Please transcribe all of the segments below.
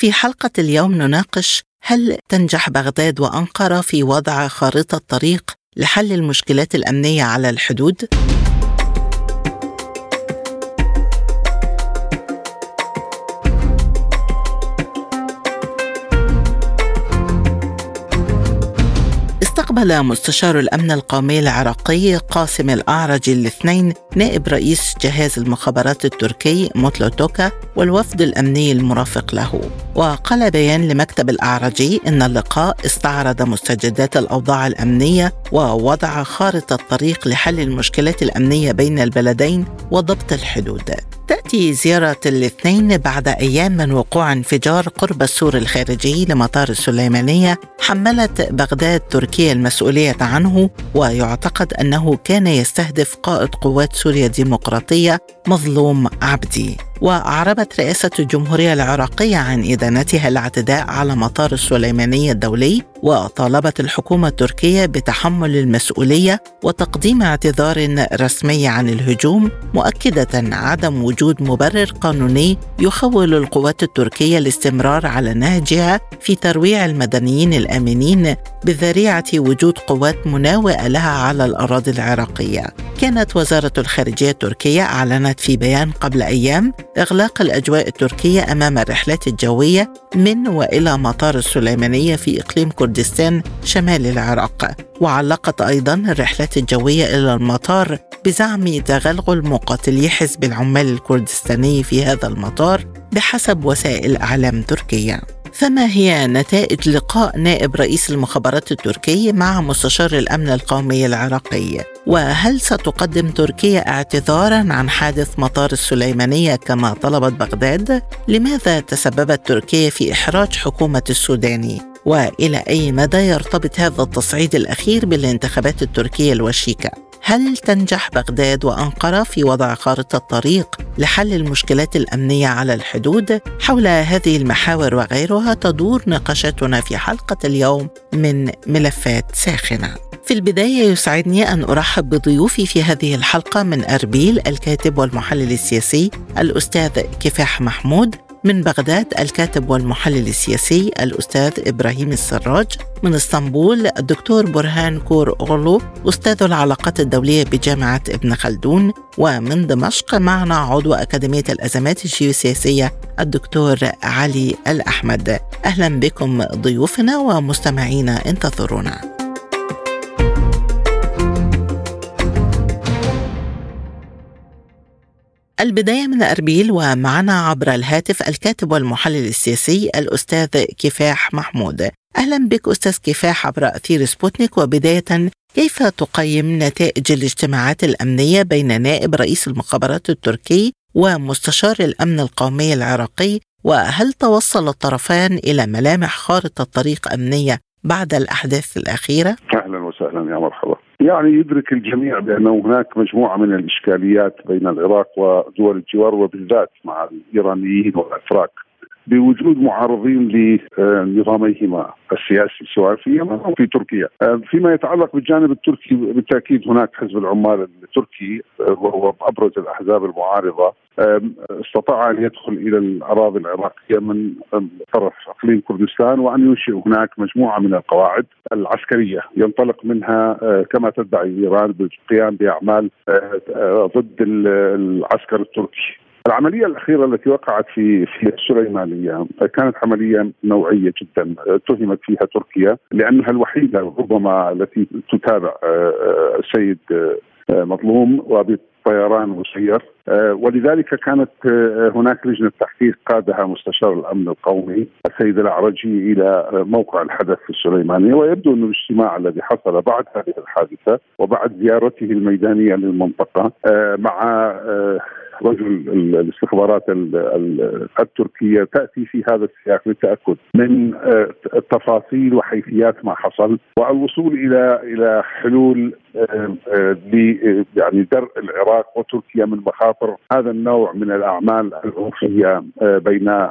في حلقة اليوم نناقش هل تنجح بغداد وأنقرة في وضع خارطة طريق لحل المشكلات الأمنية على الحدود؟ استقبل مستشار الأمن القومي العراقي قاسم الأعرج الاثنين نائب رئيس جهاز المخابرات التركي موتلوتوكا والوفد الأمني المرافق له. وقال بيان لمكتب الأعرجي إن اللقاء استعرض مستجدات الأوضاع الأمنية ووضع خارطة طريق لحل المشكلات الأمنية بين البلدين وضبط الحدود. تأتي زيارة الاثنين بعد أيام من وقوع انفجار قرب السور الخارجي لمطار السليمانية حملت بغداد تركيا المسؤولية عنه ويعتقد أنه كان يستهدف قائد قوات سوريا الديمقراطية مظلوم عبدي. وأعربت رئاسة الجمهورية العراقية عن إدانتها الاعتداء على مطار السليمانية الدولي وطالبت الحكومة التركية بتحمل المسؤولية وتقديم اعتذار رسمي عن الهجوم مؤكدة عدم وجود مبرر قانوني يخول القوات التركية الاستمرار على نهجها في ترويع المدنيين الآمنين بذريعة وجود قوات مناوئة لها على الأراضي العراقية. كانت وزارة الخارجية التركية أعلنت في بيان قبل أيام إغلاق الأجواء التركية أمام الرحلات الجوية من وإلى مطار السليمانية في إقليم كردستان شمال العراق. وعلقت أيضا الرحلات الجوية إلى المطار بزعم تغلغل مقاتلي حزب العمال الكردستاني في هذا المطار بحسب وسائل إعلام تركية. فما هي نتائج لقاء نائب رئيس المخابرات التركي مع مستشار الأمن القومي العراقي؟ وهل ستقدم تركيا اعتذارا عن حادث مطار السليمانية كما طلبت بغداد؟ لماذا تسببت تركيا في إحراج حكومة السوداني وإلى أي مدى يرتبط هذا التصعيد الأخير بالانتخابات التركية الوشيكة؟ هل تنجح بغداد وأنقرة في وضع خارطة طريق لحل المشكلات الأمنية على الحدود؟ حول هذه المحاور وغيرها تدور نقاشاتنا في حلقة اليوم من ملفات ساخنة. في البداية يسعدني أن أرحب بضيوفي في هذه الحلقة من أربيل الكاتب والمحلل السياسي الأستاذ كفاح محمود من بغداد الكاتب والمحلل السياسي الأستاذ إبراهيم السراج من إسطنبول الدكتور برهان كور أغلو أستاذ العلاقات الدولية بجامعة ابن خلدون ومن دمشق معنا عضو أكاديمية الأزمات الجيوسياسية الدكتور علي الأحمد. أهلا بكم ضيوفنا ومستمعينا انتظرونا. البداية من أربيل ومعنا عبر الهاتف الكاتب والمحلل السياسي الأستاذ كفاح محمود. أهلا بك أستاذ كفاح عبر أثير سبوتنيك. وبداية كيف تقيم نتائج الاجتماعات الأمنية بين نائب رئيس المخابرات التركي ومستشار الأمن القومي العراقي؟ وهل توصل الطرفان إلى ملامح خارطة طريق أمنية بعد الأحداث الأخيرة؟ أهلا وسهلا يا مرحبا. يعني يدرك الجميع بأنه هناك مجموعة من الإشكاليات بين العراق ودول الجوار وبالذات مع الإيرانيين والأتراك بوجود معارضين لنظاميهما السياسي سواء في اليمن أو في تركيا. فيما يتعلق بالجانب التركي بالتأكيد هناك حزب العمال التركي وهو ابرز الأحزاب المعارضة استطاع أن يدخل إلى الأراضي العراقيه من طرف أقليم كردستان وأن ينشئ هناك مجموعة من القواعد العسكرية ينطلق منها كما تدعي إيران بالقيام بأعمال ضد العسكر التركي العملية الأخيرة التي وقعت في في السليمانيه كانت عملية نوعية جدا اتهمت فيها تركيا لأنها الوحيدة ربما التي تتابع السيد مظلوم وبطيران مسير ولذلك كانت هناك لجنة تحقيق قادها مستشار الأمن القومي السيد الأعرجي إلى موقع الحدث في السليمانيه ويبدو أن الاجتماع الذي حصل بعد هذه الحادثة وبعد زيارته الميدانية للمنطقة مع رجل الاستخبارات التركية تأتي في هذا السياق للتاكد من التفاصيل وحيثيات ما حصل والوصول إلى إلى حلول ل يعني درء العراق وتركيا من مخاطر هذا النوع من الأعمال العنفيه بين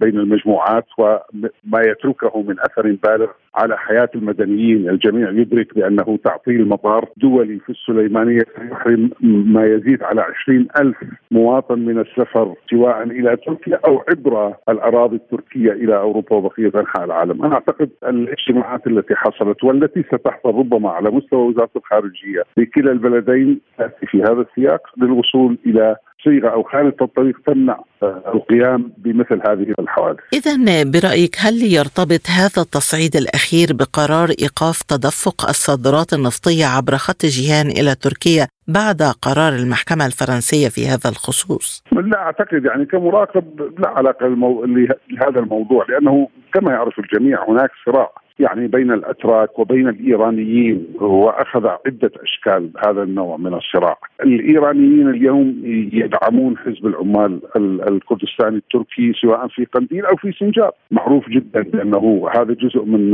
بين المجموعات وما يتركه من أثر بالغ على حياة المدنيين، الجميع يدرك بأنه تعطيل مطار دولي في السليمانية سيحرم ما يزيد على 20 ألف مواطن من السفر سواء إلى تركيا أو عبر الأراضي التركية إلى أوروبا وبقية أنحاء العالم، أنا أعتقد الاجتماعات التي حصلت والتي ستحصل ربما على مستوى وزارة الخارجية لكلا البلدين تأتي في هذا السياق للوصول إلى صيغة أو خارطه الطريق تمنع آه، القيام بمثل هذه الحوادث. اذا برأيك هل يرتبط هذا التصعيد الأخير بقرار إيقاف تدفق الصادرات النفطية عبر خط جيهان إلى تركيا بعد قرار المحكمة الفرنسية في هذا الخصوص؟ لا أعتقد يعني كمراقب لا علاقة لهذا الموضوع لأنه كما يعرف الجميع هناك صراع يعني بين الأتراك وبين الإيرانيين واخذ عدة أشكال هذا النوع من الصراع. الإيرانيين اليوم يدعمون حزب العمال الكردستاني التركي سواء في قنديل أو في سنجاب، معروف جدا بأنه هذا جزء من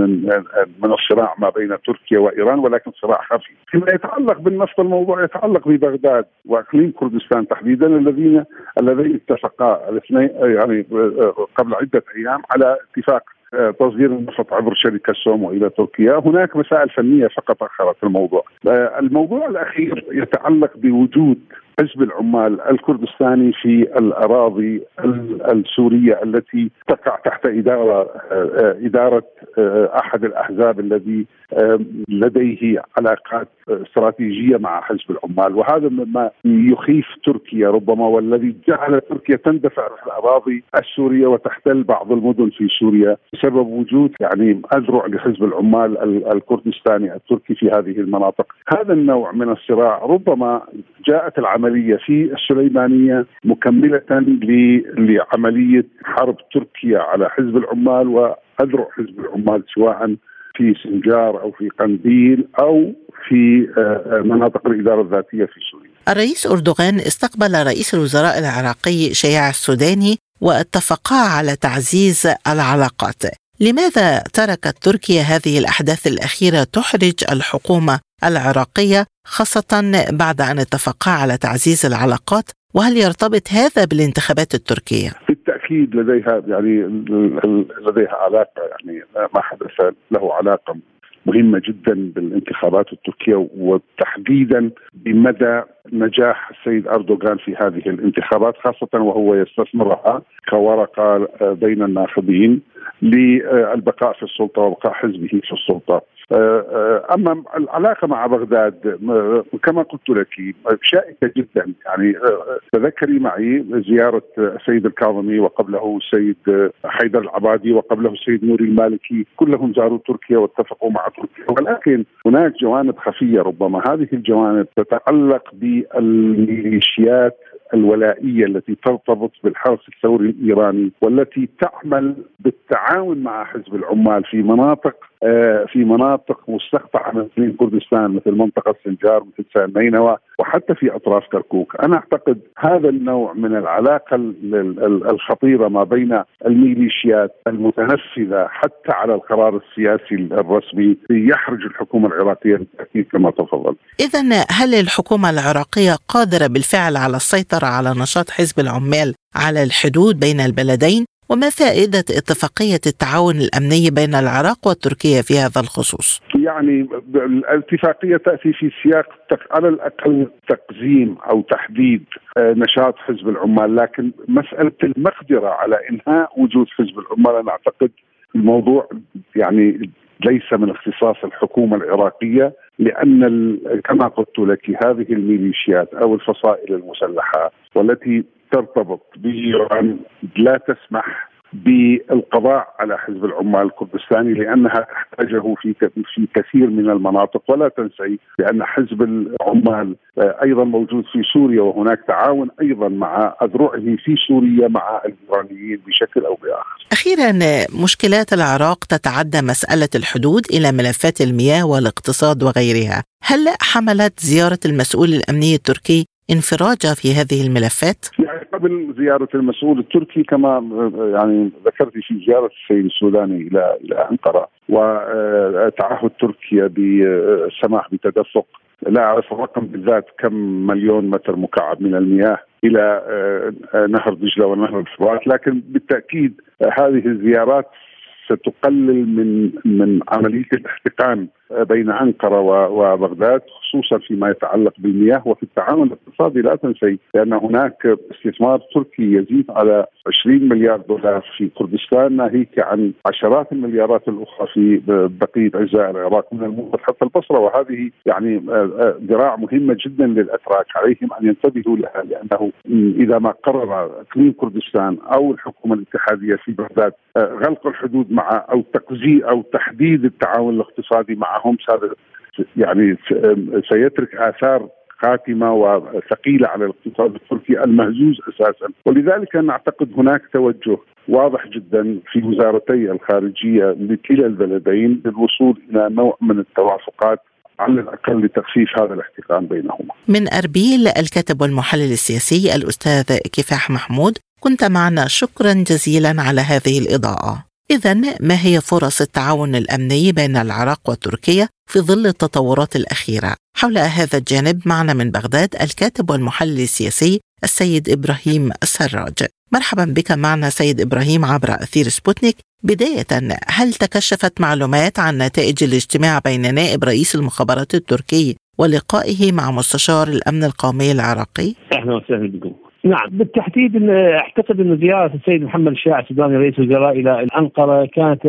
من الصراع ما بين تركيا وإيران ولكن صراع خفي. فيما يتعلق بالنفط الموضوع يتعلق ببغداد وأقليم كردستان تحديدا الذين اللذين اتفقا الاثنين يعني قبل عدة أيام على اتفاق تصدير النفط عبر شركة سومو إلى تركيا، هناك مسائل فنية فقط اخرت الموضوع. آه، الموضوع الأخير يتعلق بوجود حزب العمال الكردستاني في الأراضي السورية التي تقع تحت إدارة آه، إدارة آه، أحد الأحزاب الذي لديه علاقات استراتيجية مع حزب العمال. وهذا مما يخيف تركيا ربما والذي جعل تركيا تندفع في الأراضي السورية وتحتل بعض المدن في سوريا بسبب وجود يعني أذرع لحزب العمال الكردستاني التركي في هذه المناطق. هذا النوع من الصراع ربما جاءت العملية في السليمانية مكملة لعملية حرب تركيا على حزب العمال وأذرع حزب العمال سواء في سنجار أو في قنديل أو في آه، آه، مناطق الإدارة الذاتية في سوريا. الرئيس أردوغان استقبل رئيس الوزراء العراقي شياع السوداني واتفقا على تعزيز العلاقات. لماذا تركت تركيا هذه الأحداث الأخيرة تحرج الحكومة العراقية خاصة بعد أن اتفقا على تعزيز العلاقات وهل يرتبط هذا بالانتخابات التركية؟ بالتاكيد لديها يعني لديها علاقة يعني ما حدث له علاقة مهمة جدا بالانتخابات التركية وتحديدا بمدى نجاح السيد أردوغان في هذه الانتخابات خاصة وهو يستثمرها كورقة بين الناخبين للبقاء في السلطة وبقاء حزبه في السلطة. أما العلاقة مع بغداد كما قلت لك شائكة جدا. يعني آه، تذكري معي زيارة السيد الكاظمي وقبله السيد حيدر العبادي وقبله السيد نوري المالكي. كلهم زاروا تركيا واتفقوا مع تركيا. ولكن هناك جوانب خفية ربما. هذه الجوانب تتعلق بالميليشيات الولائية التي ترتبط بالحرس الثوري الإيراني والتي تعمل بالتعاون مع حزب العمال في مناطق آه، في مناطق مستقطعة من كردستان مثل منطقة سنجار مثل سان نينوى وحتى في أطراف كركوك، أنا أعتقد هذا النوع من العلاقة الخطيرة ما بين الميليشيات المتنفذة حتى على القرار السياسي الرسمي يحرج الحكومة العراقية بالتاكيد كما تفضل. اذا هل الحكومة العراقية قادرة بالفعل على السيطرة على نشاط حزب العمال على الحدود بين البلدين وما فائدة اتفاقية التعاون الأمني بين العراق وتركيا في هذا الخصوص؟ يعني الاتفاقية تأتي في سياق على الأقل تقزيم أو تحديد آه، نشاط حزب العمال لكن مسألة المقدرة على إنهاء وجود حزب العمال أنا أعتقد الموضوع يعني ليس من اختصاص الحكومة العراقية لأن كما قلت لك هذه الميليشيات أو الفصائل المسلحة والتي ترتبط بإيران لا تسمح بالقضاء على حزب العمال الكردستاني لأنها تحتاجه في في كثير من المناطق ولا تنسي بان حزب العمال آه، أيضا موجود في سوريا وهناك تعاون أيضا مع أذرعه في سوريا مع الإيرانيين بشكل أو بآخر. أخيرا مشكلات العراق تتعدى مسألة الحدود إلى ملفات المياه والاقتصاد وغيرها، هل حملت زيارة المسؤول الأمني التركي انفراجة في هذه الملفات؟ يعني قبل زيارة المسؤول التركي كما يعني ذكرت في زيارة السيد السوداني إلى إلى أنقرة وتعهد تركيا بالسماح بتدفق لا أعرف الرقم بالذات كم مليون متر مكعب من المياه إلى نهر دجلة ونهر الفرات لكن بالتأكيد هذه الزيارات ستقلل من من عملية الاحتقان بين أنقرة وبغداد خصوصا فيما يتعلق بالمياه وفي التعاون الاقتصادي لا تنسي لأن هناك استثمار تركي يزيد على 20 مليار دولار في كردستان ناهيك عن عشرات المليارات الأخرى في بقية اجزاء العراق من الموت حتى البصرة. وهذه يعني ذراع مهمة جدا للأتراك. عليهم أن ينتبهوا لها لأنه إذا ما قرر إقليم كردستان أو الحكومة الاتحادية في بغداد غلق الحدود مع أو تقزيء أو تحديد التعاون الاقتصادي معهم يعني سيترك آثار خاتمة وثقيلة على الاقتصاد التركي المهزوز أساسا، ولذلك نعتقد هناك توجه واضح جدا في وزارتي الخارجية لكلا البلدين للوصول إلى نوع من التوافقات على الأقل لتخفيف هذا الاحتقان بينهما. من أربيل الكاتب والمحلل السياسي الأستاذ كفاح محمود كنت معنا شكرا جزيلا على هذه الإضاءة. إذا ما هي فرص التعاون الأمني بين العراق وتركيا في ظل التطورات الأخيرة؟ حول هذا الجانب معنا من بغداد الكاتب والمحلل السياسي السيد إبراهيم السراج مرحبا بك معنا سيد إبراهيم عبر أثير سبوتنيك بداية هل تكشفت معلومات عن نتائج الاجتماع بين نائب رئيس المخابرات التركي ولقائه مع مستشار الأمن القومي العراقي؟ أهلا وسهلا بكم نعم بالتحديد أعتقد إن زيارة السيد محمد الشاع السوداني رئيس الوزراء إلى أنقرة كانت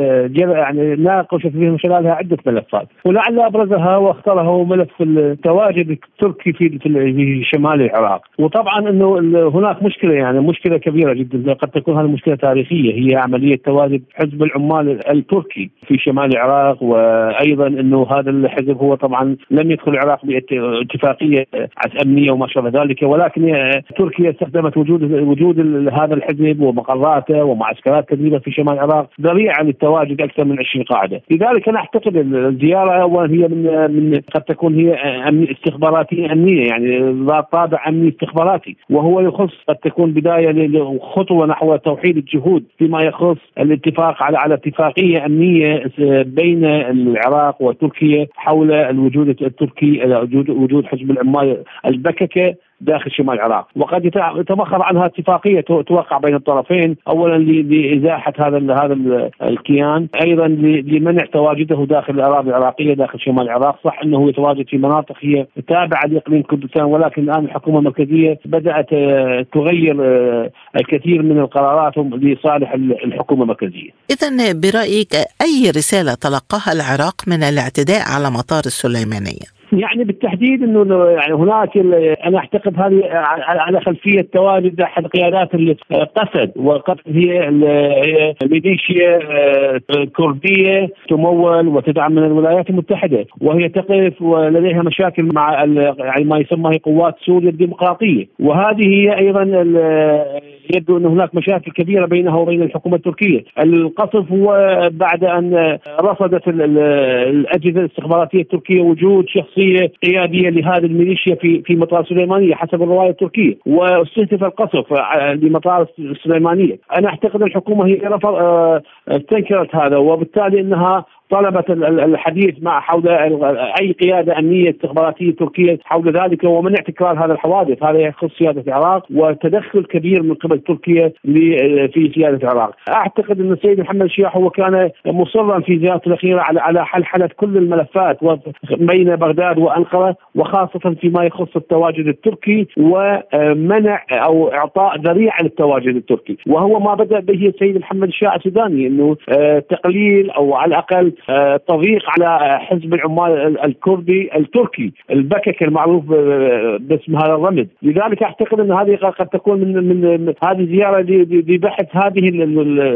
يعني ناقشت فيه من خلالها عدة ملفات. ولعل أبرزها واختارها هو ملف التواجد التركي في في شمال العراق. وطبعا إنه هناك مشكلة يعني مشكلة كبيرة جدا قد تكون هذه مشكله تاريخية هي عملية تواجد حزب العمال التركي في شمال العراق. وأيضا إنه هذا الحزب هو طبعا لم يدخل العراق باتفاقية أمنية وما شابه ذلك. ولكن تركيا استخدمت وجود وجود هذا الحزب ومقراته ومعسكرات تدريبه في شمال العراق ذريعة للتواجد أكثر من 20 قاعدة، لذلك أنا أعتقد الزيارة اولا هي من من قد تكون هي أمني استخباراتية أمنية يعني ذات طابع أمني استخباراتي. وهو يخص قد تكون بداية لخطوة نحو توحيد الجهود فيما يخص الاتفاق على على اتفاقية أمنية بين العراق وتركيا حول الوجود التركي وجود حزب العمال البككة. داخل شمال العراق وقد يتبخر عنها اتفاقية توقع بين الطرفين اولا لإزاحة هذا هذا الكيان أيضا لمنع تواجده داخل الأراضي العراقية داخل شمال العراق صح أنه يتواجد في مناطق هي تابعة لإقليم كردستان ولكن الآن الحكومة المركزية بدأت آه، تغير آه، الكثير من القرارات لصالح الحكومة المركزية. اذا برأيك أي رسالة تلقاها العراق من الاعتداء على مطار السليمانية؟ يعني بالتحديد إنه يعني هناك أنا أعتقد هذه على خلفية تواجد احد قيادات قسد وقسد هي ميليشيا آه، كردية تمول وتدعم من الولايات المتحدة وهي تقف ولديها مشاكل مع يعني ما يسمى قوات سوريا الديمقراطية وهذه هي أيضا يبدو أن هناك مشاكل كبيرة بينها وبين الحكومة التركية، القصف هو بعد أن رصدت الأجهزة الاستخباراتية التركية وجود شخصية قياديه لهذه الميليشيا في في مطار سليمانية حسب الرواية التركية، واستهدف القصف لمطار السليمانيه، أنا أعتقد الحكومة هي آه، استنكرت هذا وبالتالي إنها طلبت الحديث مع حول أي قيادة أمنية استخباراتية تركية حول ذلك ومنع تكرار هذا الحوادث، هذا يخص سيادة العراق وتدخل كبير من قبل تركيا في سيادة العراق. أعتقد أن السيد محمد الشياح هو كان مصرا في زيارته الأخيرة على على حلحلة كل الملفات بين بغداد وأنقرة وخاصة فيما يخص التواجد التركي ومنع أو إعطاء ذريعة للتواجد التركي، وهو ما بدأ به السيد محمد الشاع السوداني إنه آه، تقليل أو على الأقل آه، تضييق على حزب العمال الكردي التركي البكك المعروف باسم هذا الرمز لذلك أعتقد أن هذه قد تكون من من هذه زيارة لبحث هذه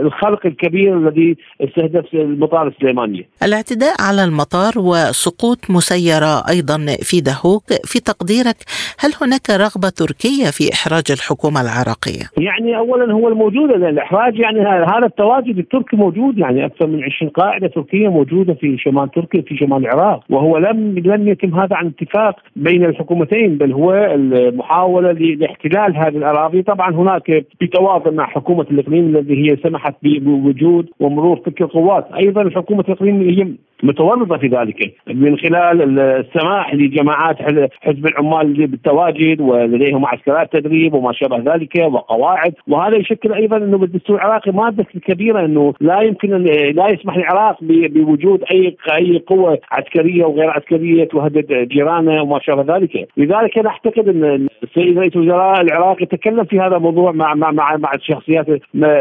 الخلق الكبير الذي استهدف المطار السليمانيه. الاعتداء على المطار وسقوط مسيرة أيضا في دهوك في تقديرك هل هناك رغبة تركية في إحراج الحكومة العراقية؟ يعني اولا هو الموجود الإحراج يعني هذا التواجد التركي موجود يعني أكثر من 20 قاعدة تركية موجوده في شمال تركيا في شمال العراق. وهو لم لم يتم هذا عن اتفاق بين الحكومتين بل هو المحاولة لاحتلال هذه الأراضي. طبعا هناك بتواطؤ مع حكومة الاقليم الذي هي سمحت بوجود ومرور تلك القوات. أيضا حكومة الاقليم هي متورطة في ذلك من خلال السماح لجماعات حزب العمال بالتواجد ولديهم معسكرات تدريب وما شابه ذلك وقواعد. وهذا يشكل أيضا أنه بالدستور العراقي مادة كبيرة أنه لا يمكن لا يسمح للعراق بوجود اي أي قوة عسكرية وغير عسكرية تهدد جيرانه وما شابه ذلك، لذلك أنا أعتقد أن السيد رئيس الوزراء العراقي تكلم في هذا الموضوع مع مع مع, مع الشخصيات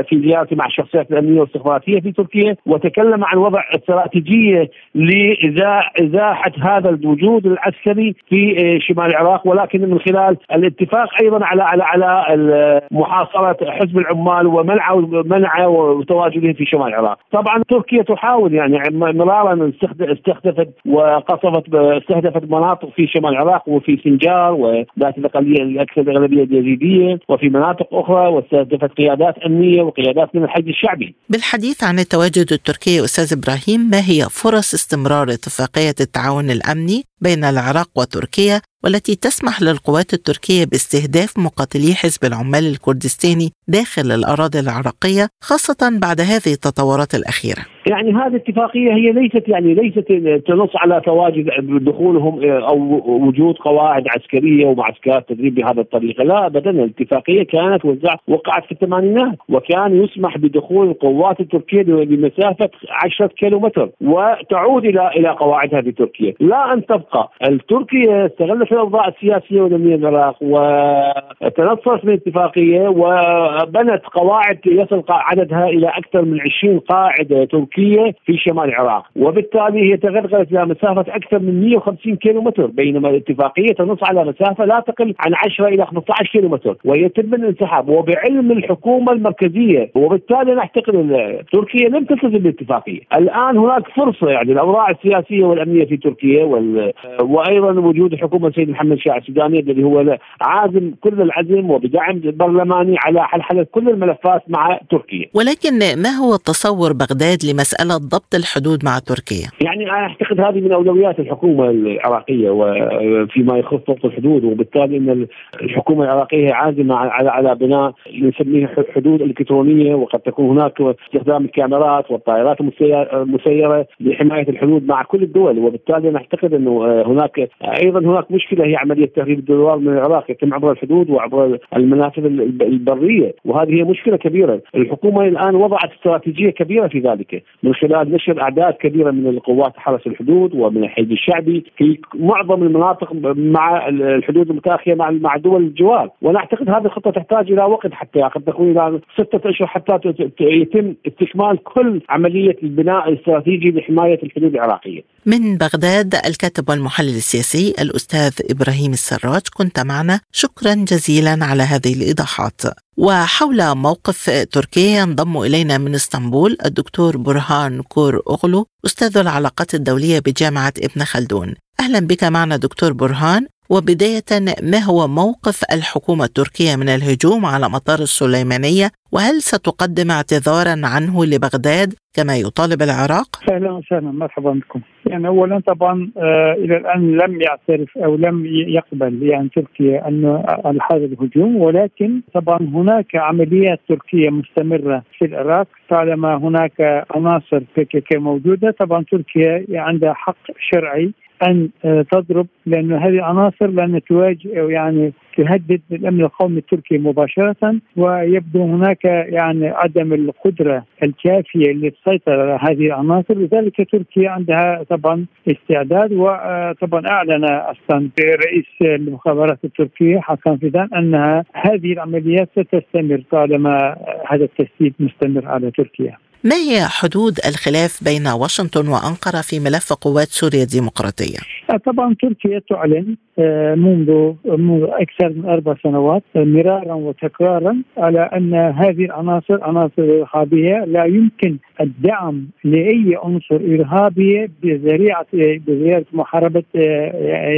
في زيارته مع الشخصيات الأمنية والاستخباراتية في تركيا وتكلم عن وضع استراتيجية لازاحه هذا الوجود العسكري في شمال العراق. ولكن من خلال الاتفاق أيضا على على على محاصرة حزب العمال ومنعه منعه وتواجده في شمال العراق، طبعا تركيا تحاول يعني مرارا استهدفت وقصفت استهدفت مناطق في شمال العراق وفي سنجار وذات الأقلية الأكثر الأغلبية اليزيدية وفي مناطق أخرى واستهدفت قيادات أمنية وقيادات من الحج الشعبي. بالحديث عن التواجد التركي أستاذ إبراهيم ما هي فرص استمرار اتفاقية التعاون الأمني بين العراق وتركيا والتي تسمح للقوات التركية باستهداف مقاتلي حزب العمال الكردستاني داخل الأراضي العراقية خاصة بعد هذه التطورات الأخيرة. يعني هذه الاتفاقية هي ليست يعني ليست تنص على تواجد دخولهم أو وجود قواعد عسكرية ومعسكرات تدريب بهذا الطريقة لا أبدا الاتفاقية كانت وقعت في الثمانينات وكان يسمح بدخول القوات التركية بمسافة 10 كيلو متر وتعود إلى إلى قواعدها في تركيا لا أن تبقى. التركيا استغلت في الأوضاع السياسية والامنيه العراق وتنصص من الاتفاقيه وبنت قواعد يصل عددها إلى أكثر من 20 قاعدة تركية في شمال العراق. وبالتالي هي تغلغلت إلى مسافة أكثر من 150 كيلو متر بينما الاتفاقية تنص على مسافة لا تقل عن 10 إلى 15 كيلو متر ويتم الانسحاب وبعلم الحكومة المركزية وبالتالي نعتقد إن تركيا لم تلتزم بالاتفاقية. الآن هناك فرصة يعني الأوضاع السياسية والأمنية في تركيا وال... وأيضا وجود حكومة السيد محمد شاع السوداني الذي هو عازم كل العزم وبدعم برلماني على حلحلة كل الملفات مع تركيا. ولكن ما هو تصور بغداد لمسألة ضبط الحدود مع تركيا؟ يعني أنا أعتقد هذه من أولويات الحكومة العراقية وفيما يخص ضبط الحدود وبالتالي إن الحكومة العراقية عازمة على على بناء نسميه حدود إلكترونية وقد تكون هناك استخدام الكاميرات والطائرات المسيرة لحماية الحدود مع كل الدول. وبالتالي نعتقد إنه هناك أيضا هناك مشكلة هي عملية تهريب الدولار من العراق يتم عبر الحدود وعبر المنافذ البرية وهذه هي مشكلة كبيرة، الحكومة الآن وضعت استراتيجية كبيرة في ذلك من خلال نشر أعداد كبيرة من القوات حرس الحدود ومن الحشد الشعبي في معظم المناطق مع الحدود المتأخية مع مع دول الجوار، وأنا أعتقد هذه الخطة تحتاج إلى وقت حتى قد تكون إلى ستة أشهر حتى يتم استكمال كل عملية البناء الاستراتيجي لحماية الحدود العراقية. من بغداد الكاتب والمحلل السياسي الأستاذ إبراهيم السراج كنت معنا شكرا جزيلا على هذه الإيضاحات. وحول موقف تركيا ينضم إلينا من إسطنبول الدكتور برهان كور أغلو أستاذ العلاقات الدولية بجامعة ابن خلدون. أهلا بك معنا دكتور برهان وبداية ما هو موقف الحكومة التركية من الهجوم على مطار السليمانية وهل ستقدم اعتذارا عنه لبغداد كما يطالب العراق؟ أهلا وسهلا مرحبا بكم. يعني اولا طبعا آه إلى الآن لم يعترف أو لم يقبل يعني تركيا انه هذا الهجوم ولكن طبعا هناك عمليات تركية مستمرة في العراق طالما هناك عناصر بي موجودة طبعا تركيا عندها حق شرعي أن آه، تضرب لأنه هذه العناصر لأن تواجه يعني تهدد الأمن القومي التركي مباشرة ويبدو هناك يعني عدم القدرة الكافية للسيطرة على هذه العناصر لذلك تركيا عندها طبعا استعداد وطبعا أعلن أصلا رئيس المخابرات التركية حكام فيدان أنها هذه العمليات ستستمر طالما هذا التسديد مستمر على تركيا. ما هي حدود الخلاف بين واشنطن وأنقرة في ملف قوات سوريا الديمقراطية؟ طبعا تركيا تعلن آه، منذ منذ أكثر من أربع سنوات آه، مرارا وتكرارا على أن هذه العناصر عناصر ارهابيه لا يمكن الدعم لأي عنصر إرهابي بذريعه بذريعة محاربة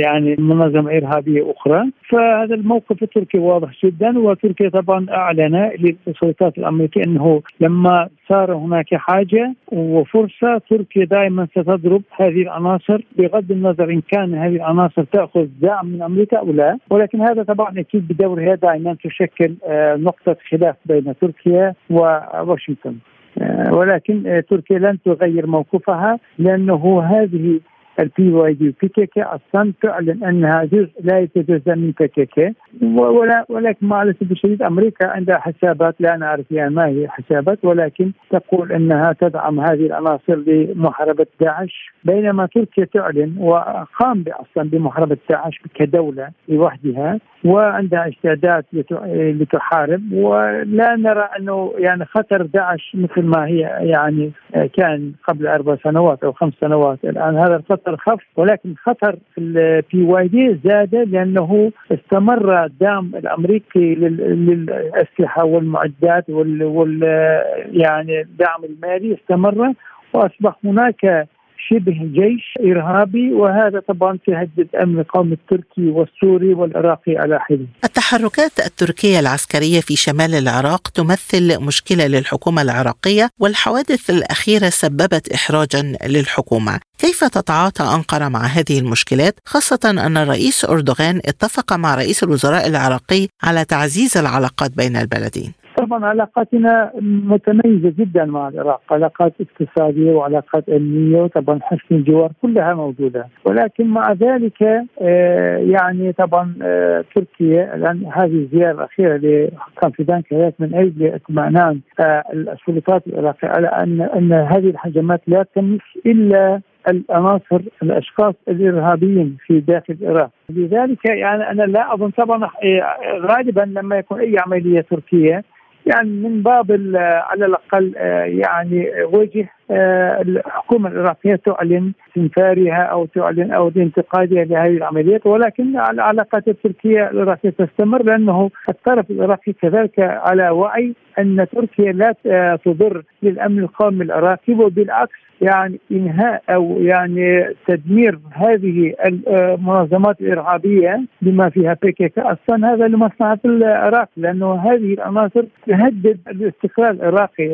يعني منظمة إرهابية أخرى. فهذا الموقف التركي واضح جدا وتركيا طبعا أعلن للسلطات الأمريكية أنه لما صار هناك حاجة وفرصة تركيا دائما ستضرب هذه العناصر بغض النظر إن كان هذه العناصر تأخذ دعم من أمريكا أو لا. ولكن هذا طبعا أكيد بدورها دائما تشكل آه، نقطة خلاف بين تركيا وواشنطن. ولكن تركيا لن تغير موقفها لأنه هذه ال PYD و PKK أصلا تعلن انها جزء لا يتجزأ من PKK ولا ولكن مع الاسف الشديد أمريكا عندها حسابات لا نعرف يعني ما هي حسابات ولكن تقول أنها تدعم هذه العناصر لمحاربة داعش. بينما تركيا تعلن وقام أصلا بمحاربة داعش كدولة لوحدها وعندها استعداد لتحارب. ولا نرى أنه يعني خطر داعش مثل ما هي يعني كان قبل أربع سنوات أو خمس سنوات الآن. هذا الخطر خف ولكن خطر ال PYD زاد لأنه استمر الدعم الأمريكي للأسلحة والمعدات وال, وال يعني الدعم المالي استمر وأصبح هناك شبه جيش إرهابي وهذا طبعا تهدد أمن القومي التركي والسوري والعراقي على حدة. التحركات التركية العسكرية في شمال العراق تمثل مشكلة للحكومة العراقية والحوادث الأخيرة سببت احراجا للحكومة. كيف تتعاطى أنقرة مع هذه المشكلات خاصة أن الرئيس أردوغان اتفق مع رئيس الوزراء العراقي على تعزيز العلاقات بين البلدين. طبعا علاقاتنا متميزة جدا مع العراق، علاقات اقتصادية وعلاقات امنيه وطبعا حسن الجوار كلها موجودة، ولكن مع ذلك آه، يعني طبعا آه، تركيا الآن هذه الزيارة الأخيرة لحكام في بنك من أجل اطمئنان آه، السلطات العراقية على أن أن هذه الهجمات لا تمس إلا العناصر الأشخاص الإرهابيين في داخل العراق، لذلك يعني أنا لا أظن طبعا غالبا لما يكون أي عملية تركية يعني من باب على الأقل آه، يعني وجه الحكومة العراقية تعلن استنفارها أو تعلن أو انتقادها لهذه العمليات ولكن العلاقات التركية العراقية تستمر لأنه الطرف العراقي كذلك على وعي أن تركيا لا تضر للأمن القومي العراقي وبالعكس يعني إنهاء أو يعني تدمير هذه المنظمات الإرهابية بما فيها بيكيكا أصلا هذا لمصلحة العراق لأنه هذه العناصر تهدد الاستقرار العراقي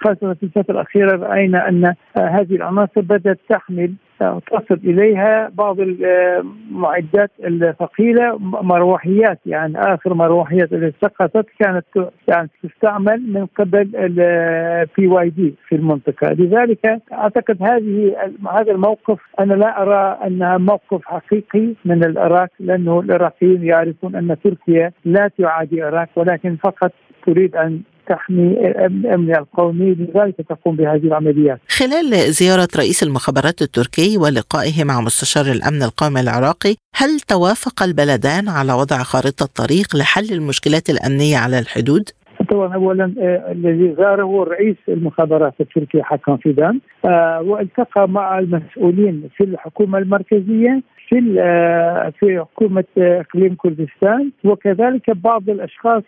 خاصة في الفترة الأخيرة راينا أن هذه العناصر بدأت تحمل تصل إليها بعض المعدات الثقيلة مروحيات يعني آخر مروحيات اللي سقطت كانت يعني تستعمل من قبل ال PYD في المنطقة. لذلك أعتقد هذه هذا الموقف أنا لا أرى أنها موقف حقيقي من العراق لأنه العراقيين يعرفون أن تركيا لا تعادي العراق ولكن فقط تريد أن تحمي الأمن القومي لذلك تقوم بهذه العمليات. خلال زيارة رئيس المخابرات التركي ولقائه مع مستشار الأمن القومي العراقي، هل توافق البلدان على وضع خارطة طريق لحل المشكلات الأمنية على الحدود؟ طبعا اولا آه، الذي زاره رئيس المخابرات التركي حكم فيدان آه، والتقى مع المسؤولين في الحكومة المركزية في آه، في حكومة إقليم كردستان. وكذلك بعض الأشخاص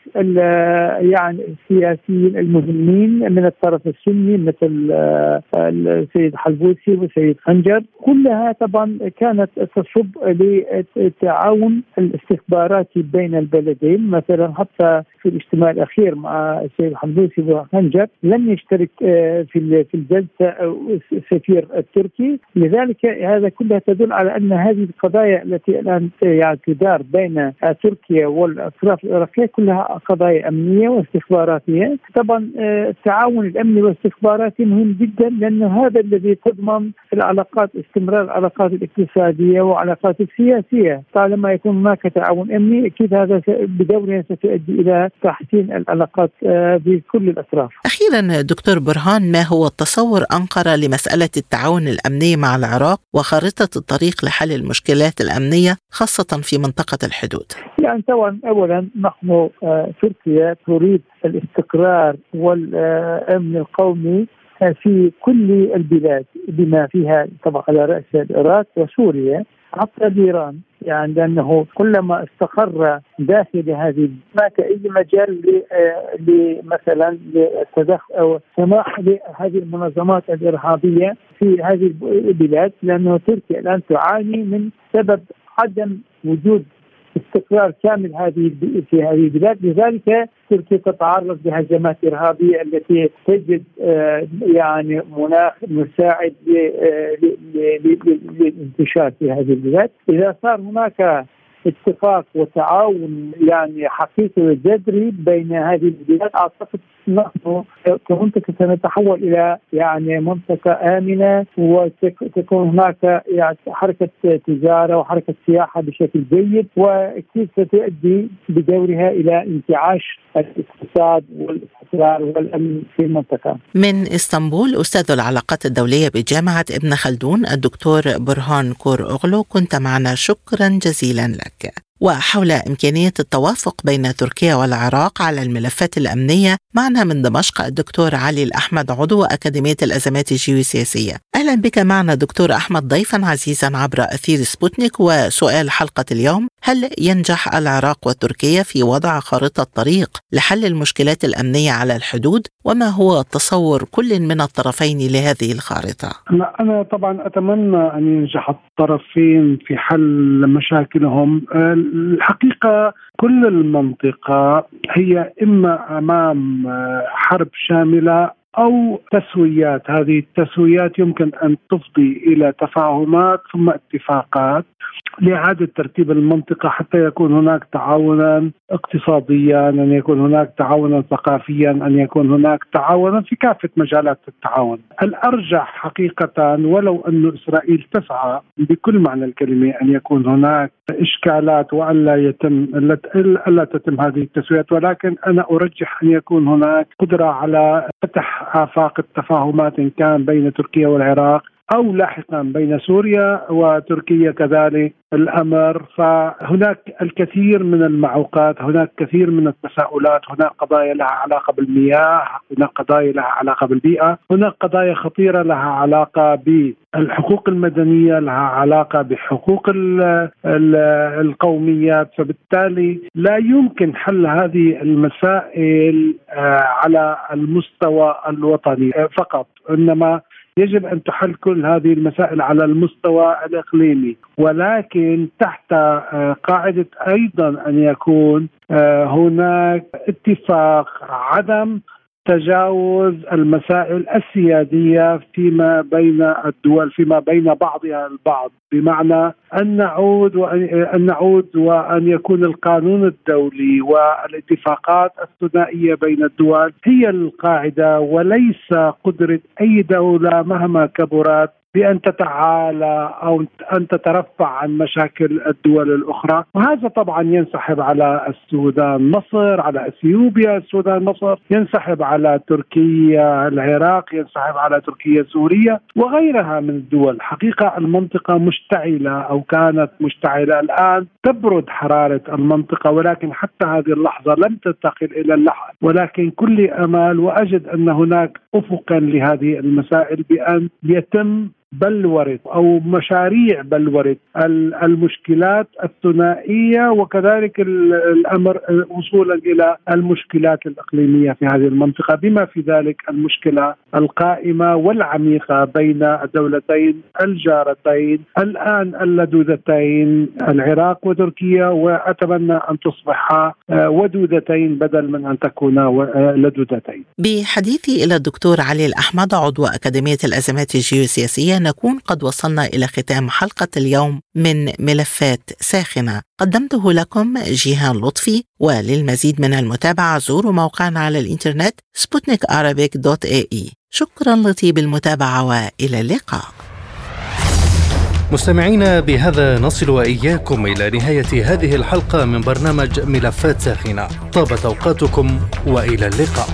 يعني السياسيين المهمين من الطرف السني مثل السيد حلبوسي والسيد خنجر. كلها طبعا كانت تصب للتعاون الاستخباراتي بين البلدين. مثلا حتى في الاجتماع الأخير مع السيد حمدوسي وخنجر لم يشترك آه، في في الجلسة السفير التركي. لذلك هذا كلها تدل على أن هذه القضايا التي الآن يعني تدار بين تركيا والأطراف العراقيه كلها قضايا أمنية واستخباراتية. طبعا آه، التعاون الأمني والاستخباراتي مهم جدا لأنه هذا الذي تضمن العلاقات استمرار العلاقات الاقتصادية والعلاقات السياسيه طالما يكون هناك تعاون أمني أكيد هذا بدوره ستؤدي إلى تحسين العلاقات آه، بكل الأطراف. أخيرا دكتور برهان ما هو تصور أنقرة لمسألة التعاون الأمني مع العراق وخارطة الطريق لحل المشكلات الأمنية خاصة في منطقة الحدود؟ يعني طبعا اولا نحن آه، تركيا تريد الاستقرار والأمن القومي في كل البلاد بما فيها طبعا على رأس العراق وسوريا حتى إيران يعني لأنه كلما استقر داخل هذه هناك أي مجال لمثلا للتدخل أو سماح لهذه المنظمات الإرهابية في هذه البلاد لأنه تركيا الآن تعاني من سبب عدم وجود استقرار كامل هذه في هذه البلاد. لذلك تركيا تتعرض لهجمات إرهابية التي تجد آه، يعني مناخ مساعد آه، للانتشار في هذه البلاد. إذا صار هناك اتفاق وتعاون يعني حقيقي وجذري بين هذه البلاد أعتقد نحن كمنطقة سنتحول إلى يعني منطقة آمنة وتكون هناك يعني حركة تجارة وحركة سياحة بشكل جيد وأكيد ستؤدي بدورها إلى انتعاش الاقتصاد والاستقرار والأمن في المنطقة. من إسطنبول أستاذ العلاقات الدولية بجامعة ابن خلدون الدكتور برهان كور أغلو كنت معنا شكرا جزيلا لك. وحول إمكانية التوافق بين تركيا والعراق على الملفات الأمنية معنا من دمشق الدكتور علي الأحمد عضو أكاديمية الأزمات الجيوسياسية. أهلا بك معنا دكتور أحمد ضيفا عزيزا عبر أثير سبوتنيك. وسؤال حلقة اليوم هل ينجح العراق وتركيا في وضع خارطة طريق لحل المشكلات الأمنية على الحدود؟ وما هو تصور كل من الطرفين لهذه الخارطة؟ أنا طبعا أتمنى أن ينجح الطرفين في حل مشاكلهم. الحقيقة كل المنطقة هي إما أمام حرب شاملة أو تسويات. هذه التسويات يمكن أن تفضي إلى تفاهمات ثم اتفاقات لإعادة ترتيب المنطقة حتى يكون هناك تعاونا اقتصاديا أن يكون هناك تعاونا ثقافيا أن يكون هناك تعاونا في كافة مجالات التعاون. الأرجح حقيقه ولو أن إسرائيل تسعى بكل معنى الكلمة أن يكون هناك إشكالات والا يتم ألا تتم هذه التسويات ولكن أنا أرجح أن يكون هناك قدرة على فتح آفاق التفاهمات إن كان بين تركيا والعراق أو لاحقا بين سوريا وتركيا كذلك الأمر. فهناك الكثير من المعوقات هناك كثير من التساؤلات هناك قضايا لها علاقة بالمياه هناك قضايا لها علاقة بالبيئة هناك قضايا خطيرة لها علاقة بالحقوق المدنية لها علاقة بحقوق القوميات. فبالتالي لا يمكن حل هذه المسائل آه، على المستوى الوطني فقط. إنما يجب أن تحل كل هذه المسائل على المستوى الإقليمي ولكن تحت آه، قاعدة أيضا أن يكون آه، هناك اتفاق عدم تجاوز المسائل السيادية فيما بين الدول فيما بين بعضها البعض. بمعنى أن نعود وان نعود وأن يكون القانون الدولي والاتفاقات الثنائية بين الدول هي القاعدة وليس قدرة أي دولة مهما كبرت بأن تتعالى أو أن تترفع عن مشاكل الدول الأخرى، وهذا طبعا ينسحب على السودان مصر، على إثيوبيا السودان مصر، ينسحب على تركيا العراق، ينسحب على تركيا سوريا وغيرها من الدول، حقيقة المنطقة مشتعلة أو كانت مشتعلة الآن. تبرد حرارة المنطقة ولكن حتى هذه اللحظة لم تنتقل إلى اللحظه ولكن كل أمال وأجد أن هناك افقا لهذه المسائل بأن يتم بلورة أو مشاريع بلورة المشكلات الثنائية وكذلك الأمر وصولا إلى المشكلات الإقليمية في هذه المنطقة بما في ذلك المشكلة القائمة والعميقة بين الدولتين الجارتين الآن اللدودتين العراق وتركيا وأتمنى أن تصبحا ودودتين بدل من أن تكونا لدودتين. بحديثي إلى الدكتور علي الأحمد عضو أكاديمية الأزمات الجيوسياسية نكون قد وصلنا إلى ختام حلقة اليوم من ملفات ساخنة. قدمته لكم جيهان لطفي وللمزيد من المتابعة زوروا موقعنا على الإنترنت سبوتنيك dot AE. شكرا لطيب المتابعة وإلى اللقاء. مستمعينا بهذا نصل وإياكم إلى نهاية هذه الحلقة من برنامج ملفات ساخنة. طابت أوقاتكم وإلى اللقاء.